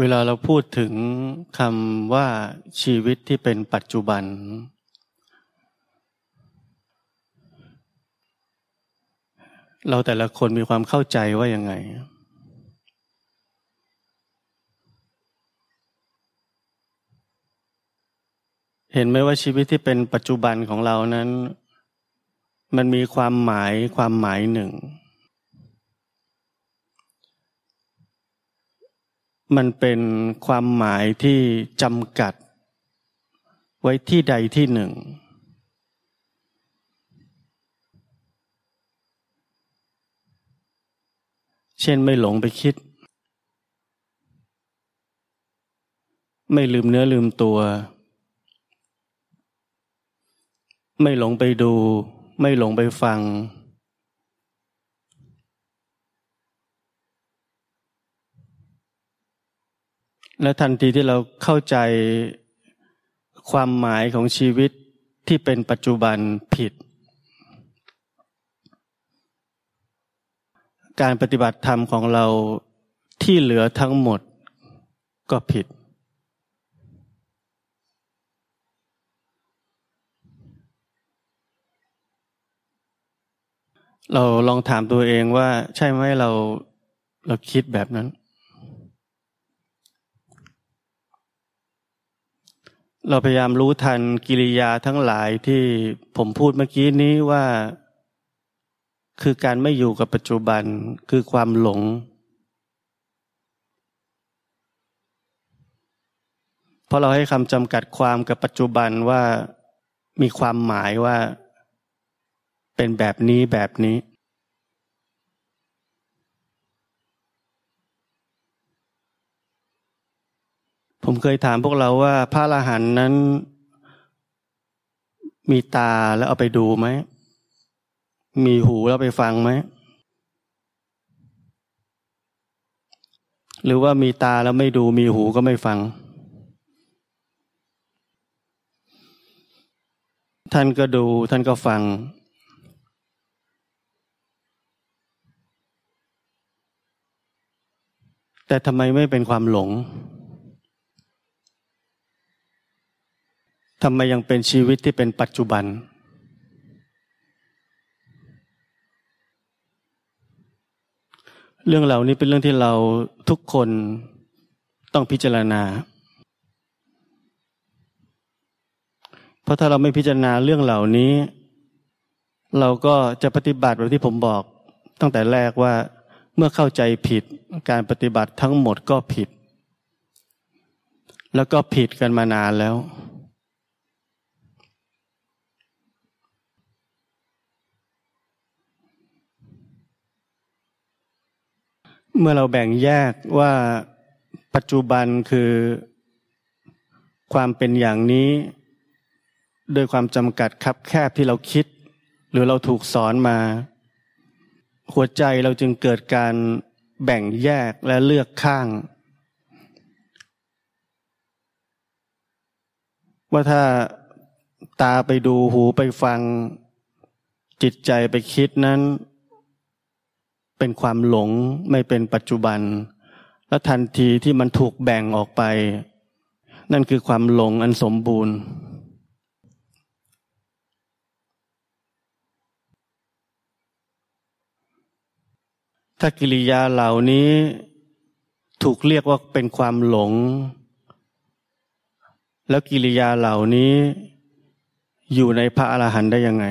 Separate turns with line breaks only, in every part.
เวลาเราพูดถึงคำว่าชีวิตที่เป็นปัจจุบัน เราแต่ละคนมีความเข้าใจว่ายังไง เห็นไหมว่าชีวิตที่เป็นปัจจุบันของเรานั้น มันมีความหมายความหมายหนึ่ง มันเป็นความหมายที่จำกัด ไว้ที่ใดที่หนึ่ง เช่นไม่หลงไปคิด ไม่ลืมเนื้อลืมตัว ไม่หลงไปดู ไม่หลงไปฟัง และทันทีที่เราเข้าใจความหมายของชีวิตที่เป็นปัจจุบันผิด การปฏิบัติธรรมของเราที่เหลือทั้งหมดก็ผิด เราลองถามตัวเองว่าใช่ไหมเราเราคิดแบบนั้น เราพยายามรู้ทันกิริยาทั้งหลายที่ผมพูดเมื่อกี้นี้ว่า คือการไม่อยู่กับปัจจุบันคือความหลง เพราะเราให้คำจำกัดความกับปัจจุบันว่ามีความหมายว่า เป็นแบบนี้แบบนี้ ผมเคยถามพวกเราว่าพระอรหันต์นั้น มีตาแล้วเอาไปดูไหม มีหูแล้วไปฟังไหม หรือว่ามีตาแล้วไม่ดูมีหูก็ไม่ฟัง ท่านก็ดูท่านก็ฟัง แต่ทำไมไม่เป็นความหลง ทำไมยังเป็นชีวิตที่เป็นปัจจุบัน เรื่องเหล่านี้เป็นเรื่องที่เราทุกคนต้องพิจารณา เพราะถ้าเราไม่พิจารณาเรื่องเหล่านี้ เราก็จะปฏิบัติแบบที่ผมบอกตั้งแต่แรกว่าเมื่อเข้าใจผิดการปฏิบัติทั้งหมดก็ผิด แล้วก็ผิดกันมานานแล้ว เมื่อเราแบ่งแยกว่าปัจจุบันคือความเป็นอย่างนี้โดยความจำกัดคับแคบที่เราคิด หรือเราถูกสอนมา หัวใจเราจึงเกิดการแบ่งแยกและเลือกข้าง ว่าถ้าตาไปดูหูไปฟัง จิตใจไปคิดนั้น เป็นความหลงไม่เป็นปัจจุบัน และทันทีที่มันถูกแบ่งออกไป นั่นคือความหลงอันสมบูรณ์ ถ้ากิริยาเหล่านี้ถูกเรียกว่าเป็นความหลง แล้วกิริยาเหล่านี้อยู่ในพระอรหันต์ได้ยังไง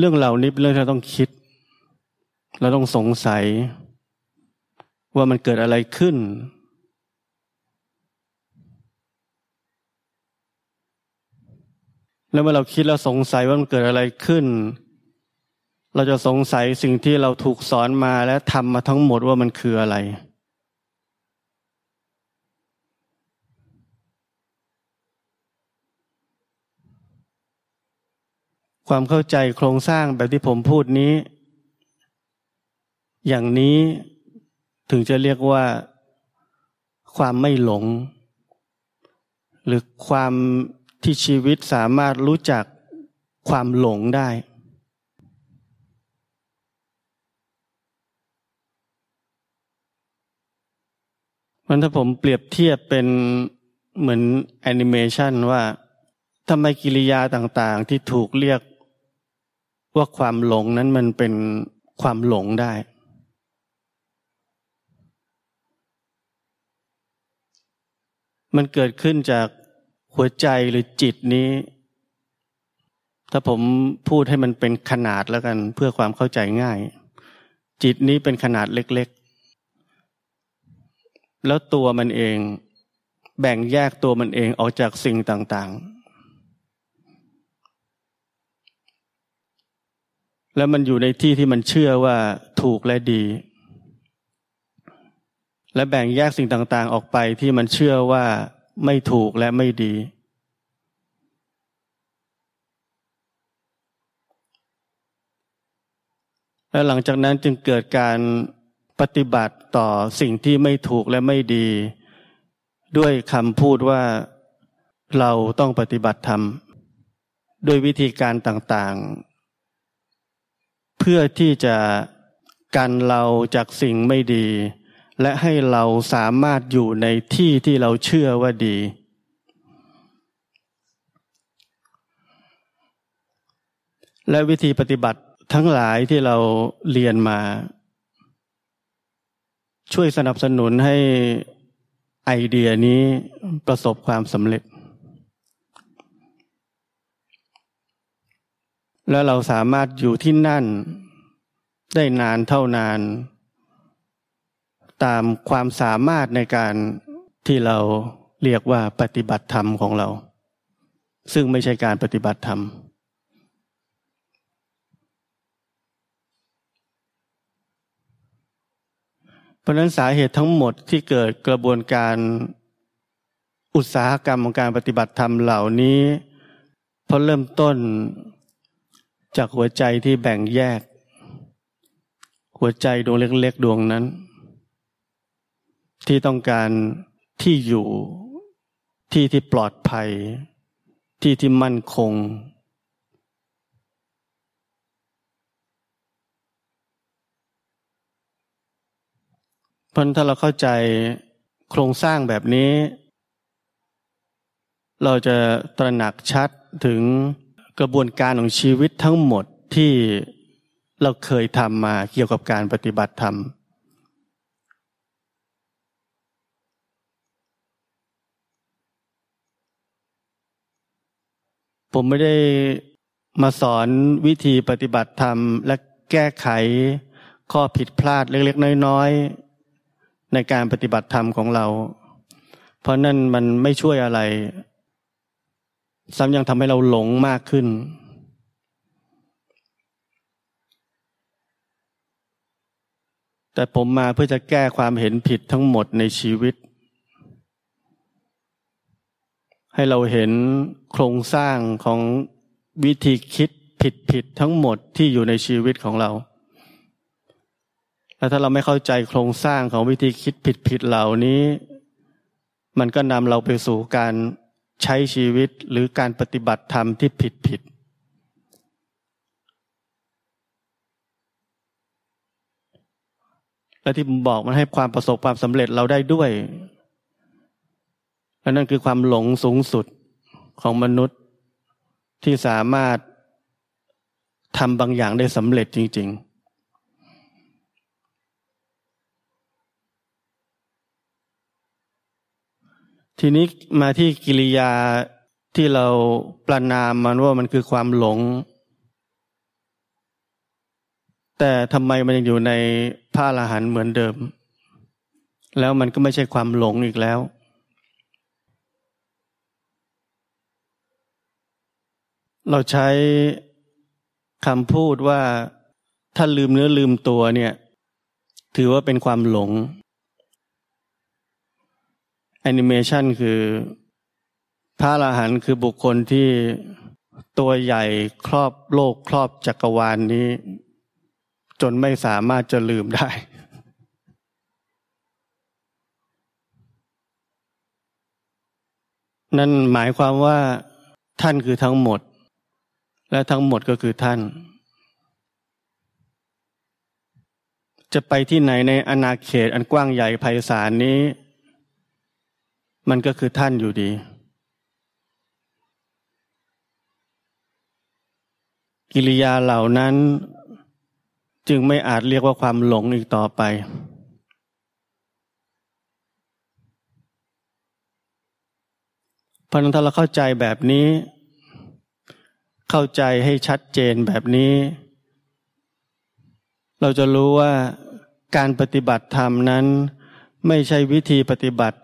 เรื่องเหล่านี้เป็นเรื่องที่เราต้องคิด เราต้องสงสัย ว่ามันเกิดอะไรขึ้น แล้วเมื่อเราคิดแล้วสงสัยว่ามันเกิดอะไรขึ้น เราจะสงสัยสิ่งที่เราถูกสอนมาและทำมาทั้งหมดว่ามันคืออะไร ความเข้าใจโครงสร้างแบบที่ผมพูดนี้ อย่างนี้ถึงจะเรียกว่าความไม่หลง หรือความที่ชีวิตสามารถรู้จักความหลงได้ มันถ้าผมเปรียบเทียบเป็นเหมือนแอนิเมชันว่าทำไมกิริยาต่างๆ ที่ถูกเรียก ว่าความหลงนั้นมันเป็นความหลงได้ มันเกิดขึ้นจากหัวใจหรือจิตนี้ ถ้าผมพูดให้มันเป็นขนาดแล้วกันเพื่อความเข้าใจง่าย จิตนี้เป็นขนาดเล็กๆ แล้วตัวมันเอง แบ่งแยกตัวมันเองออกจากสิ่งต่างๆ แล้วมันอยู่ในที่ที่มันเชื่อว่าถูกและดี และแบ่งแยกสิ่งต่าง ๆ ออกไปที่มันเชื่อว่าไม่ถูกและไม่ดี และหลังจากนั้นจึงเกิดการปฏิบัติต่อสิ่งที่ไม่ถูกและไม่ดี ด้วยคำพูดว่าเราต้องปฏิบัติธรรม ด้วยวิธีการต่างเพื่อที่จะกันเราจากสิ่งไม่ดี และให้เราสามารถอยู่ในที่ที่เราเชื่อว่าดี และวิธีปฏิบัติทั้งหลายที่เราเรียนมา ช่วยสนับสนุนให้ไอเดียนี้ประสบความสำเร็จ แล้วเราสามารถอยู่ที่นั่น ได้นานเท่านาน ตามความสามารถในการที่เราเรียกว่าปฏิบัติธรรมของเรา ซึ่งไม่ใช่การปฏิบัติธรรม เพราะนั้นสาเหตุทั้งหมดที่เกิดกระบวนการอุตสาหกรรมของการปฏิบัติธรรมเหล่านี้พอเริ่มต้น จากหัวใจที่แบ่งแยก หัวใจดวงเล็กๆดวงนั้น ที่ต้องการที่อยู่ที่ที่ปลอดภัย ที่ที่มั่นคง เพราะถ้าเราเข้าใจโครงสร้างแบบนี้ เราจะตระหนักชัดถึง กระบวนการของชีวิตทั้งหมดที่เราเคยทำมาเกี่ยวกับการปฏิบัติธรรม ผมไม่ได้มาสอนวิธีปฏิบัติธรรม และแก้ไขข้อผิดพลาดเล็กๆ น้อยๆ ในการปฏิบัติธรรมของเรา เพราะนั่นมันไม่ช่วยอะไร ซ้ำยังทำให้เราหลงมากขึ้น แต่ผมมาเพื่อจะแก้ความเห็นผิดทั้งหมดในชีวิต ให้เราเห็นโครงสร้างของวิธีคิดผิดผิดทั้งหมดที่อยู่ในชีวิตของเราแล้วถ้าเราไม่เข้าใจโครงสร้างของวิธีคิดผิดผิดเหล่านี้ มันก็นำเราไปสู่การ ใช้ชีวิตหรือการปฏิบัติธรรมที่ผิดผิด และที่ผมบอกมันให้ความประสบความสำเร็จเราได้ด้วยและนั่นคือความหลงสูงสุดของมนุษย์ที่สามารถทำบางอย่างได้สำเร็จจริง ๆ ทีนี้มาที่กิริยาที่เราประนามมันว่ามันคือความหลง แต่ทำไมมันยังอยู่ในพระอรหันต์เหมือนเดิม แล้วมันก็ไม่ใช่ความหลงอีกแล้ว เราใช้คำพูดว่าถ้าลืมเนื้อลืมตัวเนี่ย ถือว่าเป็นความหลง แอนิเมชันคือพระอรหันต์คือบุคคลที่ตัวใหญ่ครอบโลกครอบจักรวาลนนี้ จนไม่สามารถจะลืมได้ นั่นหมายความว่าท่านคือทั้งหมด และทั้งหมดก็คือท่าน จะไปที่ไหนในอนาเขตอันกว้างใหญ่ไพศาลนี้ มันก็คือท่านอยู่ดี กิริยาเหล่านั้นจึงไม่อาจเรียกว่าความหลงอีกต่อไปพราะนั้นถ้าเราเข้าใจแบบนี้ เข้าใจให้ชัดเจนแบบนี้ เราจะรู้ว่าการปฏิบัติธรรมนั้น ไม่ใช่วิธีปฏิบัติ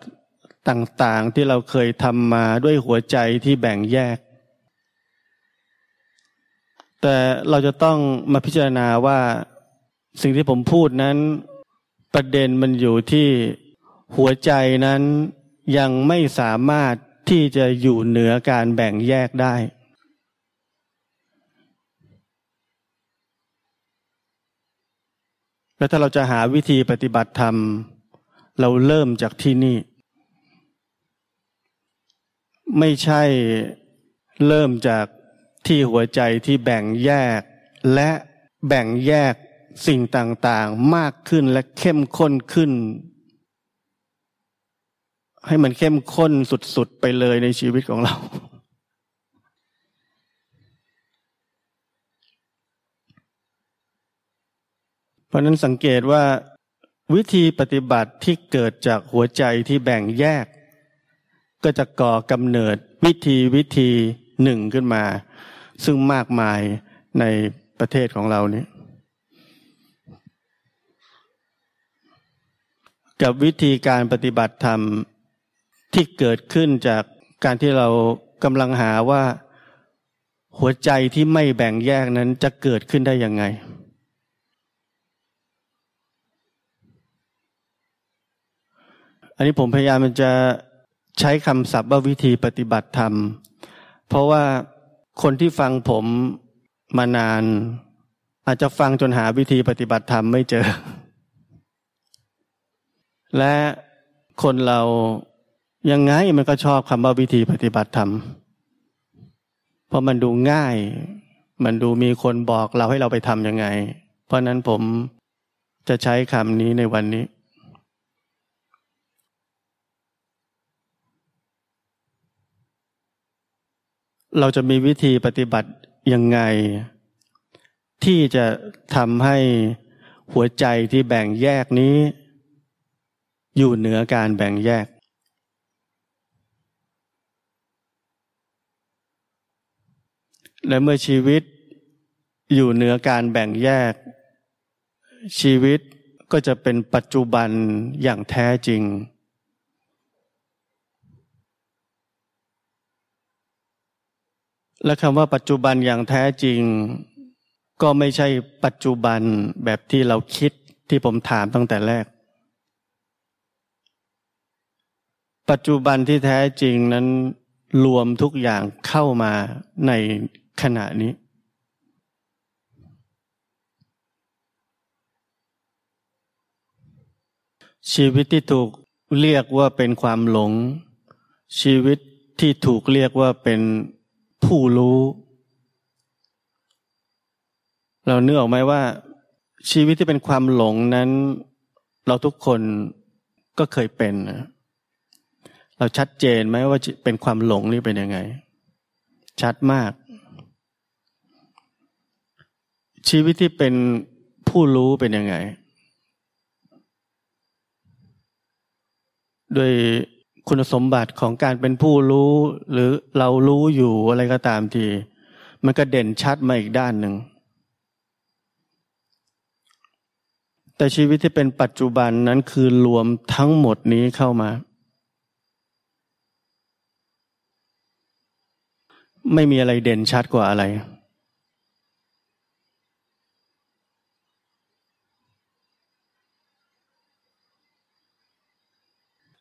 ต่างๆที่เราเคยทำมาด้วยหัวใจที่แบ่งแยก แต่เราจะต้องมาพิจารณาว่าสิ่งที่ผมพูดนั้น ประเด็นมันอยู่ที่หัวใจนั้นยังไม่สามารถที่จะอยู่เหนือการแบ่งแยกได้ แล้วถ้าเราจะหาวิธีปฏิบัติธรรม เราเริ่มจากที่นี่ ไม่ใช่เริ่มจากที่หัวใจที่แบ่งแยก และแบ่งแยกสิ่งต่างๆ มากขึ้นและเข้มข้นขึ้น ให้มันเข้มข้นสุดๆ ไปเลยในชีวิตของเรา เพราะนั้นสังเกตว่าวิธีปฏิบัติที่เกิดจากหัวใจที่แบ่งแยก ก็จะก่อกำเนิดวิธีวิธีหนึ่งขึ้นมา ซึ่งมากมายในประเทศของเรานี้กับวิธีการปฏิบัติธรรมที่เกิดขึ้นจากการที่เรากำลังหาว่าหัวใจที่ไม่แบ่งแยกนั้นจะเกิดขึ้นได้ยังไง อันนี้ผมพยายามจะ ใช้คำศัพท์ว่าวิธีปฏิบัติธรรม เพราะว่าคนที่ฟังผมมานาน อาจจะฟังจนหาวิธีปฏิบัติธรรมไม่เจอ และคนเรายังไงมันก็ชอบคำว่าวิธีปฏิบัติธรรม เพราะมันดูง่าย มันดูมีคนบอกเราให้เราไปทำยังไง เพราะนั้นผมจะใช้คำนี้ในวันนี้ เราจะมีวิธีปฏิบัติยังไง ที่จะทำให้หัวใจที่แบ่งแยกนี้ อยู่เหนือการแบ่งแยก และเมื่อชีวิตอยู่เหนือการแบ่งแยก ชีวิตก็จะเป็นปัจจุบันอย่างแท้จริง และคำว่าปัจจุบันอย่างแท้จริง ก็ไม่ใช่ปัจจุบันแบบที่เราคิดที่ผมถามตั้งแต่แรก ปัจจุบันที่แท้จริงนั้นรวมทุกอย่างเข้ามาในขณะนี้ ชีวิตที่ถูกเรียกว่าเป็นความหลง ชีวิตที่ถูกเรียกว่าเป็น ผู้รู้ เราเนื้อออกไหมว่า ชีวิตที่เป็นความหลงนั้น เราทุกคนก็เคยเป็นเราชัดเจนไหมว่าเป็นความหลงนี่เป็นยังไง ชัดมาก ชีวิตที่เป็นผู้รู้เป็นยังไงโดย คุณสมบัติของการเป็นผู้รู้ หรือเรารู้อยู่อะไรก็ตามที มันก็เด่นชัดมาอีกด้านหนึ่ง แต่ชีวิตที่เป็นปัจจุบันนั้นคือรวมทั้งหมดนี้เข้ามา ไม่มีอะไรเด่นชัดกว่าอะไร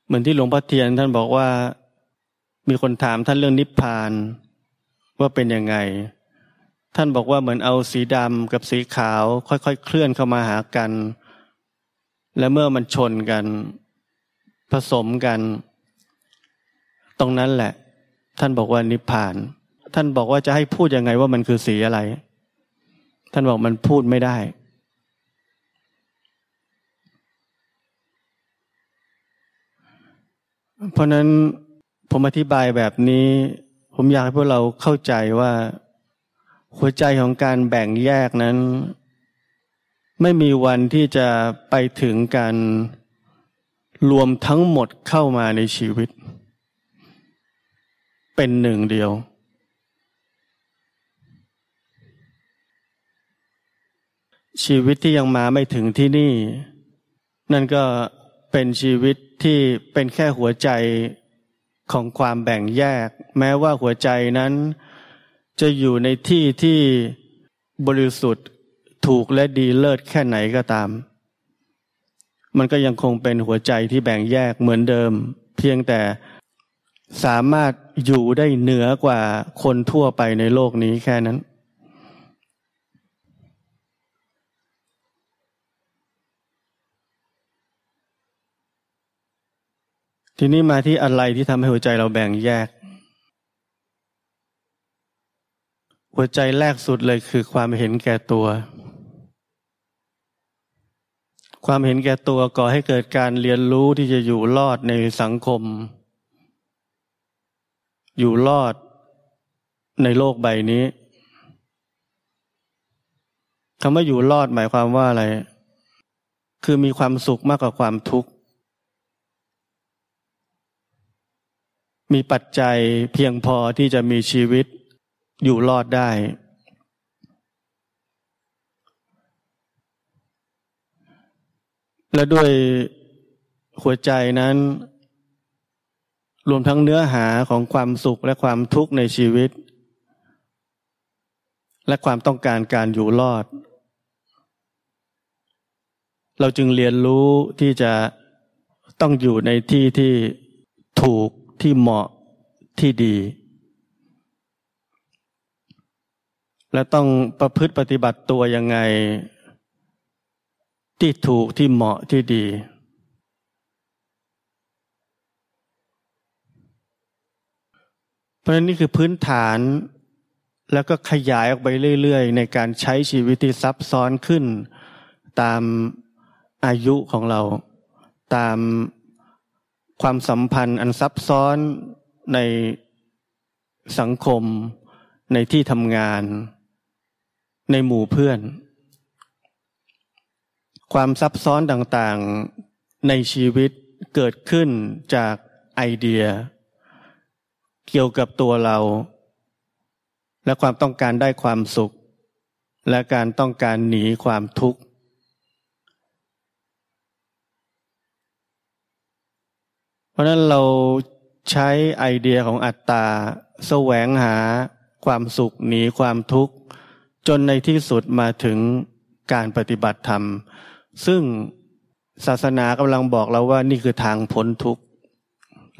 เหมือนที่หลวงพ่อเทียนท่านบอกว่า มีคนถามท่านเรื่องนิพพานว่าเป็นยังไง ท่านบอกว่าเหมือนเอาสีดำกับสีขาว ค่อยๆเคลื่อนเข้ามาหากัน และเมื่อมันชนกัน ผสมกัน ตรงนั้นแหละ ท่านบอกว่านิพพาน ท่านบอกว่าจะให้พูดยังไงว่ามันคือสีอะไร ท่านบอกมันพูดไม่ได้ เพราะนั้นผมอธิบายแบบนี้ ผมอยากให้พวกเราเข้าใจว่า หัวใจของการแบ่งแยกนั้น ไม่มีวันที่จะไปถึงการรวมทั้งหมดเข้ามาในชีวิต เป็นหนึ่งเดียว ชีวิตที่ยังมาไม่ถึงที่นี่ นั่นก็ เป็นชีวิตที่เป็นแค่หัวใจของความแบ่งแยก แม้ว่าหัวใจนั้น จะอยู่ในที่ที่บริสุทธิ์ถูกและดีเลิศแค่ไหนก็ตาม มันก็ยังคงเป็นหัวใจที่แบ่งแยกเหมือนเดิม เพียงแต่สามารถอยู่ได้เหนือกว่าคนทั่วไปในโลกนี้แค่นั้น ทีนี้มาที่อะไรที่ทำให้หัวใจเราแบ่งแยก หัวใจแรกสุดเลยคือความเห็นแก่ตัว ความเห็นแก่ตัวก่อให้เกิดการเรียนรู้ที่จะอยู่รอดในสังคม อยู่รอดในโลกใบนี้คำว่าอยู่รอดหมายความว่าอะไร คือมีความสุขมากกว่าความทุกข์ มีปัจจัยเพียงพอที่จะมีชีวิตอยู่รอดได้ และด้วยหัวใจนั้น รวมทั้งเนื้อหาของความสุขและความทุกข์ในชีวิต และความต้องการการอยู่รอด เราจึงเรียนรู้ที่จะต้องอยู่ในที่ที่ถูก ที่เหมาะที่ดี และต้องประพฤติปฏิบัติตัวยังไง ที่ถูกที่เหมาะที่ดี เพราะนั้นนี่คือพื้นฐานแล้วก็ขยายออกไปเรื่อยๆ ในการใช้ชีวิตที่ซับซ้อนขึ้น ตามอายุของเรา ตาม ความสัมพันธ์อันซับซ้อนในสังคม ในที่ทำงาน ในหมู่เพื่อน ความซับซ้อนต่างๆในชีวิตเกิดขึ้นจากไอเดีย เกี่ยวกับตัวเรา และความต้องการได้ความสุข และการต้องการหนีความทุกข์ เพราะนั้นเราใช้ไอเดียของอัตตาแสวงหาความสุขหนีความทุกข์ จนในที่สุดมาถึงการปฏิบัติธรรม ซึ่งศาสนากำลังบอกเราว่านี่คือทางพ้นทุกข์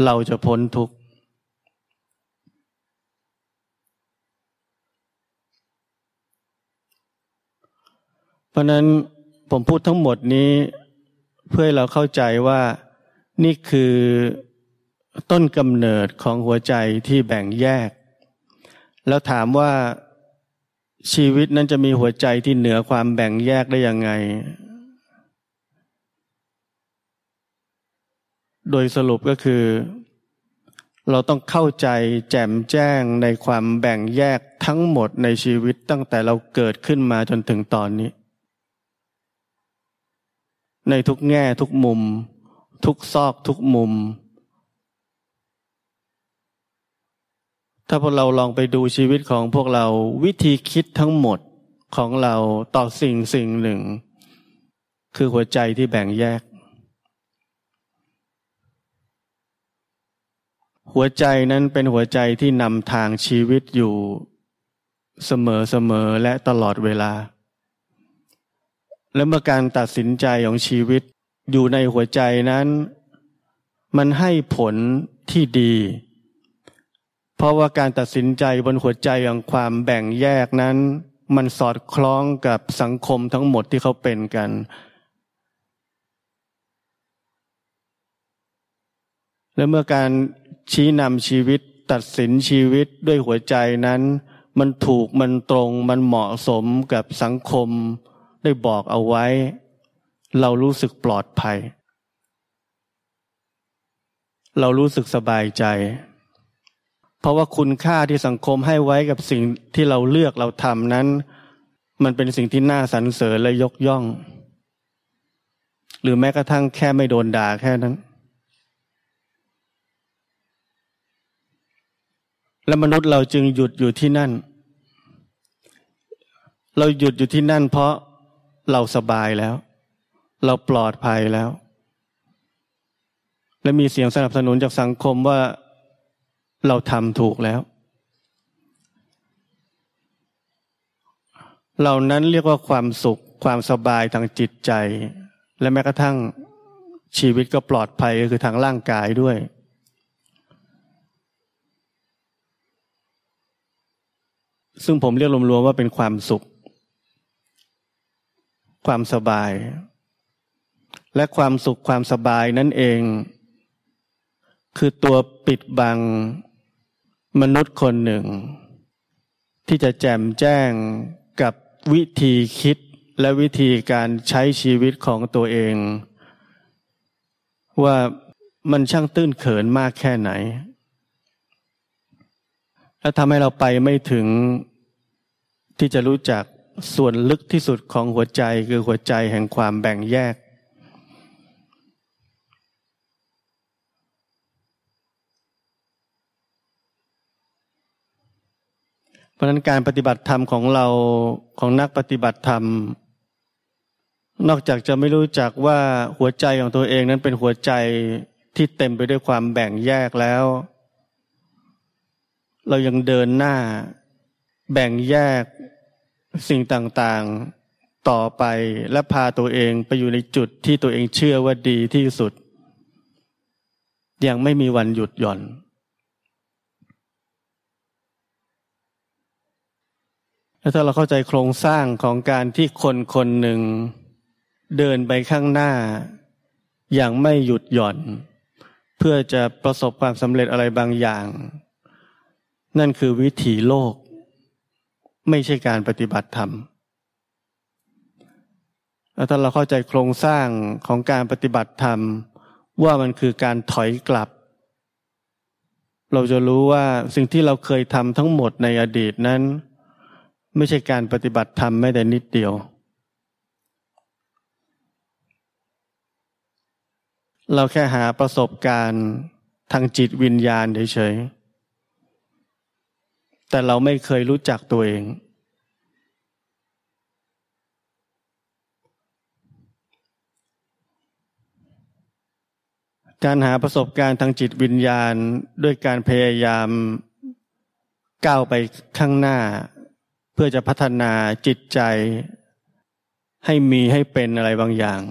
เราจะพ้นทุกข์เพราะนั้นผมพูดทั้งหมดนี้เพื่อให้เราเข้าใจว่า นี่คือต้นกำเนิดของหัวใจที่แบ่งแยก แล้วถามว่าชีวิตนั้นจะมีหัวใจที่เหนือความแบ่งแยกได้ยังไง โดยสรุปก็คือ เราต้องเข้าใจแจ่มแจ้งในความแบ่งแยกทั้งหมดในชีวิตตั้งแต่เราเกิดขึ้นมาจนถึงตอนนี้ ในทุกแง่ทุกมุม ทุกซอกทุกมุม ถ้าพวกเราลองไปดูชีวิตของพวกเราวิธีคิดทั้งหมดของเราต่อสิ่งสิ่งหนึ่ง คือหัวใจที่แบ่งแยก หัวใจนั้นเป็นหัวใจที่นำทางชีวิตอยู่เสมอเสมอและตลอดเวลา และเมื่อการตัดสินใจของชีวิต อยู่ในหัวใจนั้น มันให้ผลที่ดี เพราะว่าการตัดสินใจบนหัวใจของความแบ่งแยกนั้น มันสอดคล้องกับสังคมทั้งหมดที่เขาเป็นกัน และเมื่อการชี้นำชีวิตตัดสินชีวิตด้วยหัวใจนั้น มันถูกมันตรงมันเหมาะสมกับสังคมได้บอกเอาไว้ เรารู้สึกปลอดภัย เรารู้สึกสบายใจ เพราะว่าคุณค่าที่สังคมให้ไว้กับสิ่งที่เราเลือกเราทำนั้น มันเป็นสิ่งที่น่าสรรเสริญและยกย่อง หรือแม้กระทั่งแค่ไม่โดนด่าแค่นั้น และมนุษย์เราจึงหยุดอยู่ที่นั่น เราหยุดอยู่ที่นั่นเพราะเราสบายแล้ว เราปลอดภัยแล้ว และมีเสียงสนับสนุนจากสังคมว่าเราทำถูกแล้ว เหล่านั้นเรียกว่าความสุขความสบายทางจิตใจ และแม้กระทั่งชีวิตก็ปลอดภัยคือทางร่างกายด้วย ซึ่งผมเรียกรวมๆว่าเป็นความสุข ความสบาย และความสุขความสบายนั่นเอง คือตัวปิดบัง มนุษย์คนหนึ่ง ที่จะแจมแจ้งกับวิธีคิดและวิธีการใช้ชีวิตของตัวเอง ว่ามันช่างตื้นเขินมากแค่ไหน และทำให้เราไปไม่ถึงที่จะรู้จักส่วนลึกที่สุดของหัวใจคือหัวใจแห่งความแบ่งแยก ราะนั้นการปฏิบัติธรรมของเราของนักปฏิบัติธรรม นอกจากจะไม่รู้จักว่าหัวใจของตัวเองนั้นเป็นหัวใจที่เต็มไปด้วยความแบ่งแยกแล้ว เรายังเดินหน้าแบ่งแยกสิ่งต่างๆต่อไปและพาตัวเองไปอยู่ในจุดที่ตัวเองเชื่อว่าดีที่สุด ยังไม่มีวันหยุดหย่อน แล้วถ้าเราเข้าใจโครงสร้างของการที่คนคนหนึ่งเดินไปข้างหน้า อย่างไม่หยุดหย่อน เพื่อจะประสบความสำเร็จอะไรบางอย่าง นั่นคือวิถีโลก ไม่ใช่การปฏิบัติธรรมแล้วถ้าเราเข้าใจโครงสร้างของการปฏิบัติธรรม ว่ามันคือการถอยกลับ เราจะรู้ว่าสิ่งที่เราเคยทำทั้งหมดในอดีตนั้น ไม่ใช่การปฏิบัติธรรมไม่แต่นิดเดียว เราแค่หาประสบการณ์ทางจิตวิญญาณเฉยๆ แต่เราไม่เคยรู้จักตัวเอง การหาประสบการณ์ทางจิตวิญญาณด้วยการพยายามก้าวไปข้างหน้า เพื่อจะพัฒนาจิตใจให้มีให้เป็นอะไรบางอย่าง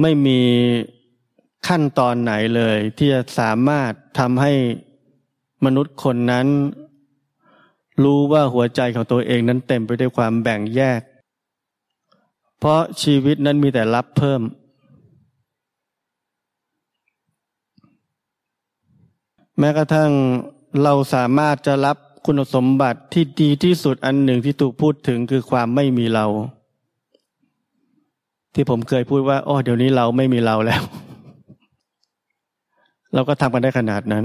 ไม่มีขั้นตอนไหนเลย ที่จะสามารถทำให้มนุษย์คนนั้น รู้ว่าหัวใจของตัวเองนั้นเต็มไปด้วยความแบ่งแยก เพราะชีวิตนั้นมีแต่รับเพิ่ม แม้กระทั่งเราสามารถจะรับคุณสมบัติที่ดีที่สุดอันหนึ่งที่ถูกพูดถึงคือความไม่มีเรา ที่ผมเคยพูดว่าอ๋อเดี๋ยวนี้เราไม่มีเราแล้ว เราก็ทำกันได้ขนาดนั้น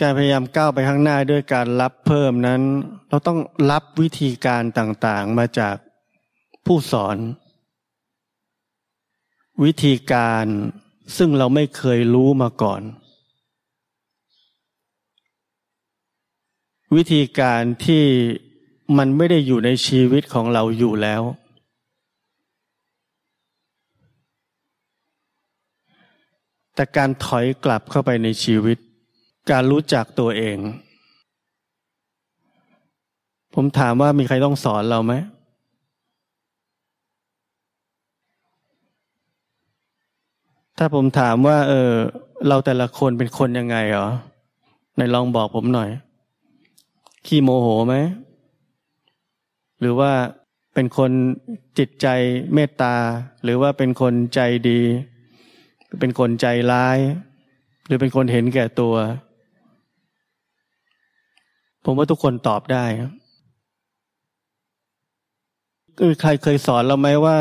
การพยายามก้าวไปข้างหน้าด้วยการรับเพิ่มนั้น เราต้องรับวิธีการต่างๆมาจาก ผู้สอน วิธีการซึ่งเราไม่เคยรู้มาก่อน วิธีการที่มันไม่ได้อยู่ในชีวิตของเราอยู่แล้ว แต่การถอยกลับเข้าไปในชีวิต การรู้จักตัวเอง ผมถามว่ามีใครต้องสอนเราไหม ถ้าผมถามว่า เออ เราแต่ละคนเป็นคนยังไงเหรอในลองบอกผมหน่อย ขี้โมโหไหม หรือว่าเป็นคนจิตใจเมตตา หรือว่าเป็นคนใจดี เป็นคนใจร้าย หรือเป็นคนเห็นแก่ตัว ผมว่าทุกคนตอบได้ครับใครเคยสอนเราไหมว่า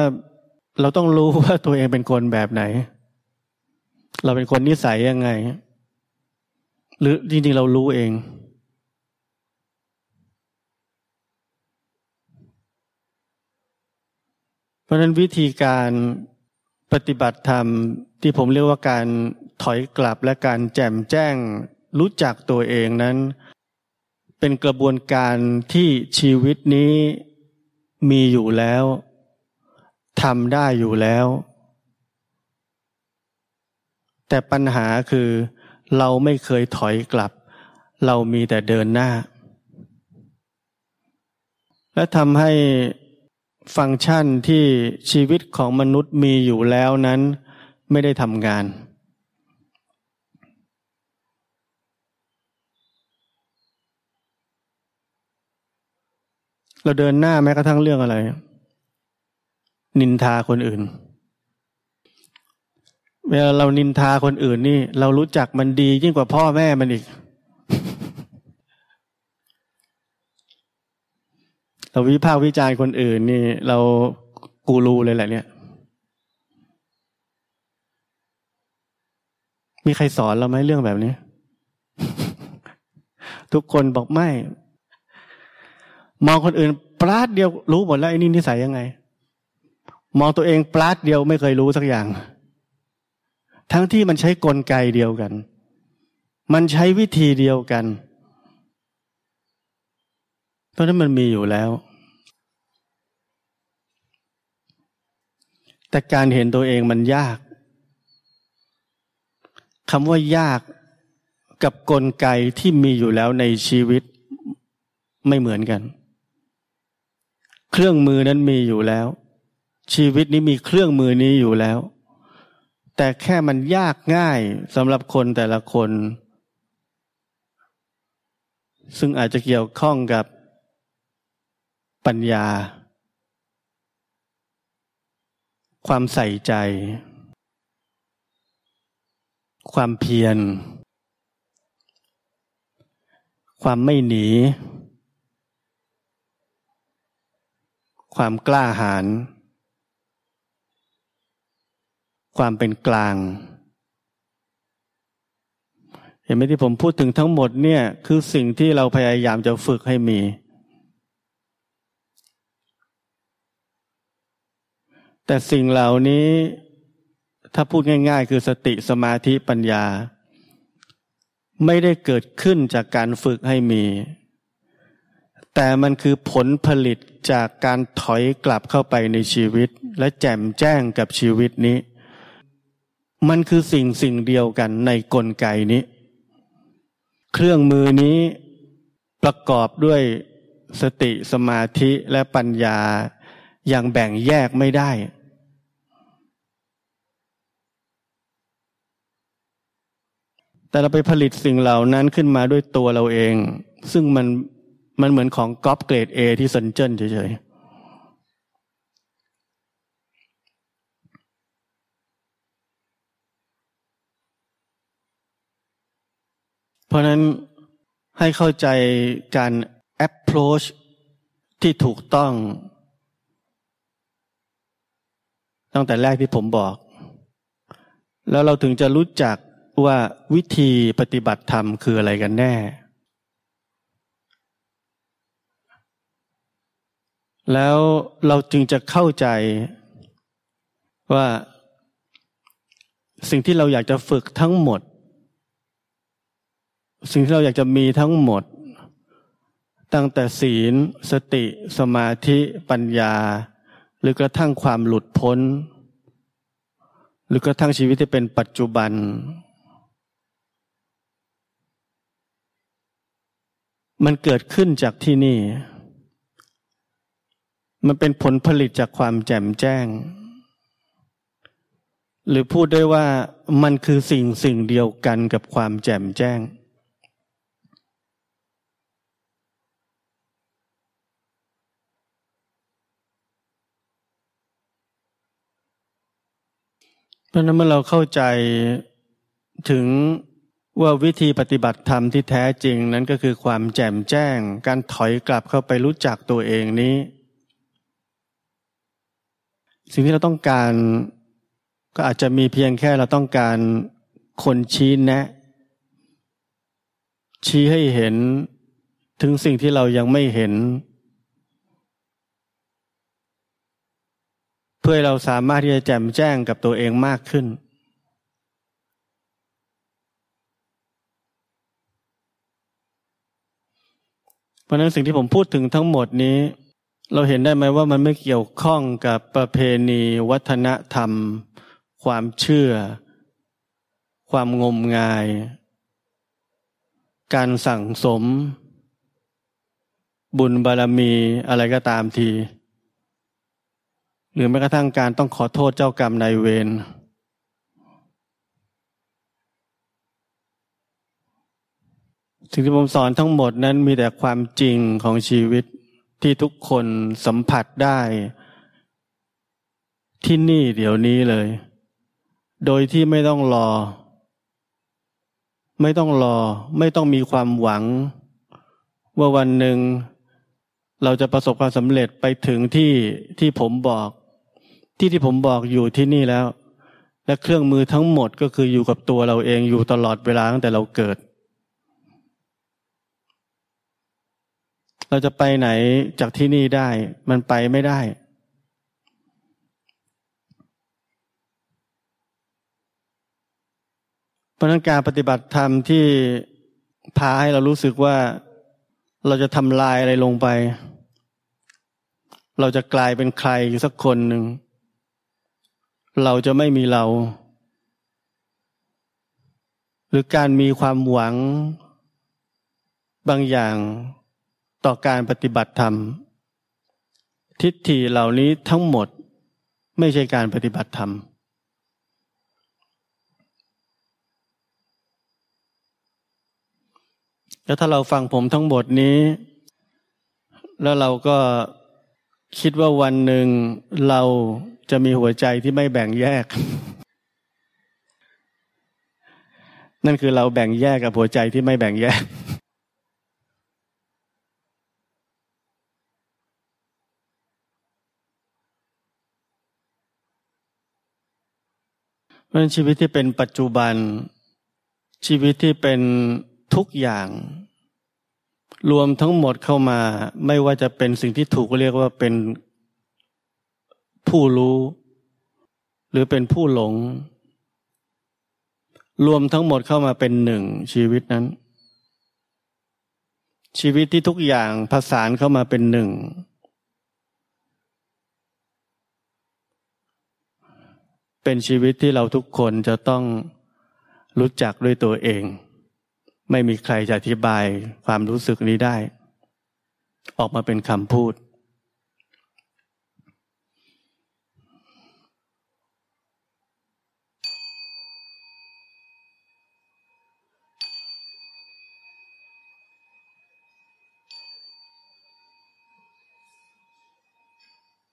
เราต้องรู้ว่าตัวเองเป็นคนแบบไหน เราเป็นคนนิสัยยังไง หรือจริงๆเรารู้เอง เพราะนั้นวิธีการปฏิบัติธรรมที่ผมเรียกว่าการถอยกลับและการแจ่มแจ้งรู้จักตัวเองนั้น เป็นกระบวนการที่ชีวิตนี้มีอยู่แล้วทำได้อยู่แล้ว แต่ปัญหาคือเราไม่เคยถอยกลับ เรามีแต่เดินหน้า และทำให้ฟังก์ชันที่ชีวิตของมนุษย์มีอยู่แล้วนั้น ไม่ได้ทำงาน เราเดินหน้าแม้กระทั่งเรื่องอะไร นินทาคนอื่น เวลาเรานินทาคนอื่นนี่ เรารู้จักมันดียิ่งกว่าพ่อแม่มันอีก เราวิพากษ์วิจารณ์คนอื่นนี่ เรากูรูเลยแหละเนี่ย มีใครสอนเราไหมเรื่องแบบนี้ ทุกคนบอกไม่ มองคนอื่น ปลาดเดียวรู้หมดแล้วไอ้นี่นิสัยยังไง มองตัวเองปลาดเดียวไม่เคยรู้สักอย่าง ทั้งที่มันใช้กลไกเดียวกัน มันใช้วิธีเดียวกัน เพราะนั้นมันมีอยู่แล้ว แต่การเห็นตัวเองมันยากคำว่ายากกับกลไกที่มีอยู่แล้วในชีวิตไม่เหมือนกัน เครื่องมือนั้นมีอยู่แล้ว ชีวิตนี้มีเครื่องมือนี้อยู่แล้ว แต่แค่มันยากง่ายสำหรับคนแต่ละคน ซึ่งอาจจะเกี่ยวข้องกับปัญญา ความใส่ใจ ความเพียร ความไม่หนี ความกล้าหาญ ความเป็นกลาง เห็นไหมที่ผมพูดถึงทั้งหมดเนี่ยคือสิ่งที่เราพยายามจะฝึกให้มี แต่สิ่งเหล่านี้ถ้าพูดง่าย ๆ คือสติสมาธิปัญญา ไม่ได้เกิดขึ้นจากการฝึกให้มี แต่มันคือผลผลิตจากการถอยกลับเข้าไปในชีวิต และแจ่มแจ้งกับชีวิตนี้ มันคือสิ่งสิ่งเดียวกันในกลไกนี้ เครื่องมือนี้ประกอบด้วยสติสมาธิและปัญญาอย่างแบ่งแยกไม่ได้ แต่เราไปผลิตสิ่งเหล่านั้นขึ้นมาด้วยตัวเราเอง ซึ่งมันมันเหมือนของก๊อปเกรดเอที่สนเจนเฉยๆ เพราะนั้นให้เข้าใจการ approach ที่ถูกต้อง ตั้งแต่แรกที่ผมบอก แล้วเราถึงจะรู้จักว่าวิธีปฏิบัติธรรมคืออะไรกันแน่ แล้วเราจึงจะเข้าใจว่าสิ่งที่เราอยากจะฝึกทั้งหมด สิ่งที่เราอยากจะมีทั้งหมด ตั้งแต่ศีล สติ สมาธิปัญญา หรือกระทั่งความหลุดพ้น หรือกระทั่งชีวิตที่เป็นปัจจุบัน มันเกิดขึ้นจากที่นี่ มันเป็นผลผลิตจากความแจ่มแจ้ง หรือพูดได้ว่ามันคือสิ่งสิ่งเดียวกันกับความแจ่มแจ้ง เพราะนั้นเมื่อเราเข้าใจถึงว่าวิธีปฏิบัติธรรมที่แท้จริงนั้นก็คือความแจ่มแจ้ง การถอยกลับเข้าไปรู้จักตัวเองนี้ สิ่งที่เราต้องการก็อาจจะมีเพียงแค่เราต้องการคนชี้แนะ ชี้ให้เห็นถึงสิ่งที่เรายังไม่เห็น เพื่อเราสามารถที่จะแจ่มแจ้งกับตัวเองมากขึ้น เพราะนั้นสิ่งที่ผมพูดถึงทั้งหมดนี้ เราเห็นได้ไหมว่ามันไม่เกี่ยวข้องกับประเพณีวัฒนธรรม ความเชื่อ ความงมงาย การสั่งสม บุญบารมีอะไรก็ตามที หรือแม้กระทั่งการต้องขอโทษเจ้ากรรมนายเวรสิ่งที่ผมสอนทั้งหมดนั้นมีแต่ความจริงของชีวิตที่ทุกคนสัมผัสได้ ที่นี่เดี๋ยวนี้เลย โดยที่ไม่ต้องรอ ไม่ต้องรอ ไม่ต้องมีความหวัง ว่าวันหนึ่งเราจะประสบความสำเร็จไปถึงที่ที่ผมบอก ที่ที่ผมบอกอยู่ที่นี่แล้ว และเครื่องมือทั้งหมดก็คืออยู่กับตัวเราเองอยู่ตลอดเวลาตั้งแต่เราเกิด เราจะไปไหนจากที่นี่ได้ มันไปไม่ได้ เพราะนั้นการปฏิบัติธรรมที่พาให้เรารู้สึกว่าเราจะทำลายอะไรลงไป เราจะกลายเป็นใครสักคนหนึ่ง เราจะไม่มีเรา หรือการมีความหวังบางอย่างต่อการปฏิบัติธรรม ทิฏฐิเหล่านี้ทั้งหมดไม่ใช่การปฏิบัติธรรม แล้วถ้าเราฟังผมทั้งหมดนี้ แล้วเราก็คิดว่าวันหนึ่งเรา จะมีหัวใจที่ไม่แบ่งแยก นั่นคือเราแบ่งแยกกับหัวใจที่ไม่แบ่งแยก เพราะชีวิตที่เป็นปัจจุบัน ชีวิตที่เป็นทุกอย่างรวมทั้งหมดเข้ามาไม่ว่าจะเป็นสิ่งที่ถูกเรียกว่าเป็น ผู้รู้ หรือเป็นผู้หลง รวมทั้งหมดเข้ามาเป็นหนึ่งชีวิตนั้น ชีวิตที่ทุกอย่างผสานเข้ามาเป็นหนึ่ง เป็นชีวิตที่เราทุกคนจะต้องรู้จักด้วยตัวเอง ไม่มีใครจะอธิบายความรู้สึกนี้ได้ ออกมาเป็นคำพูด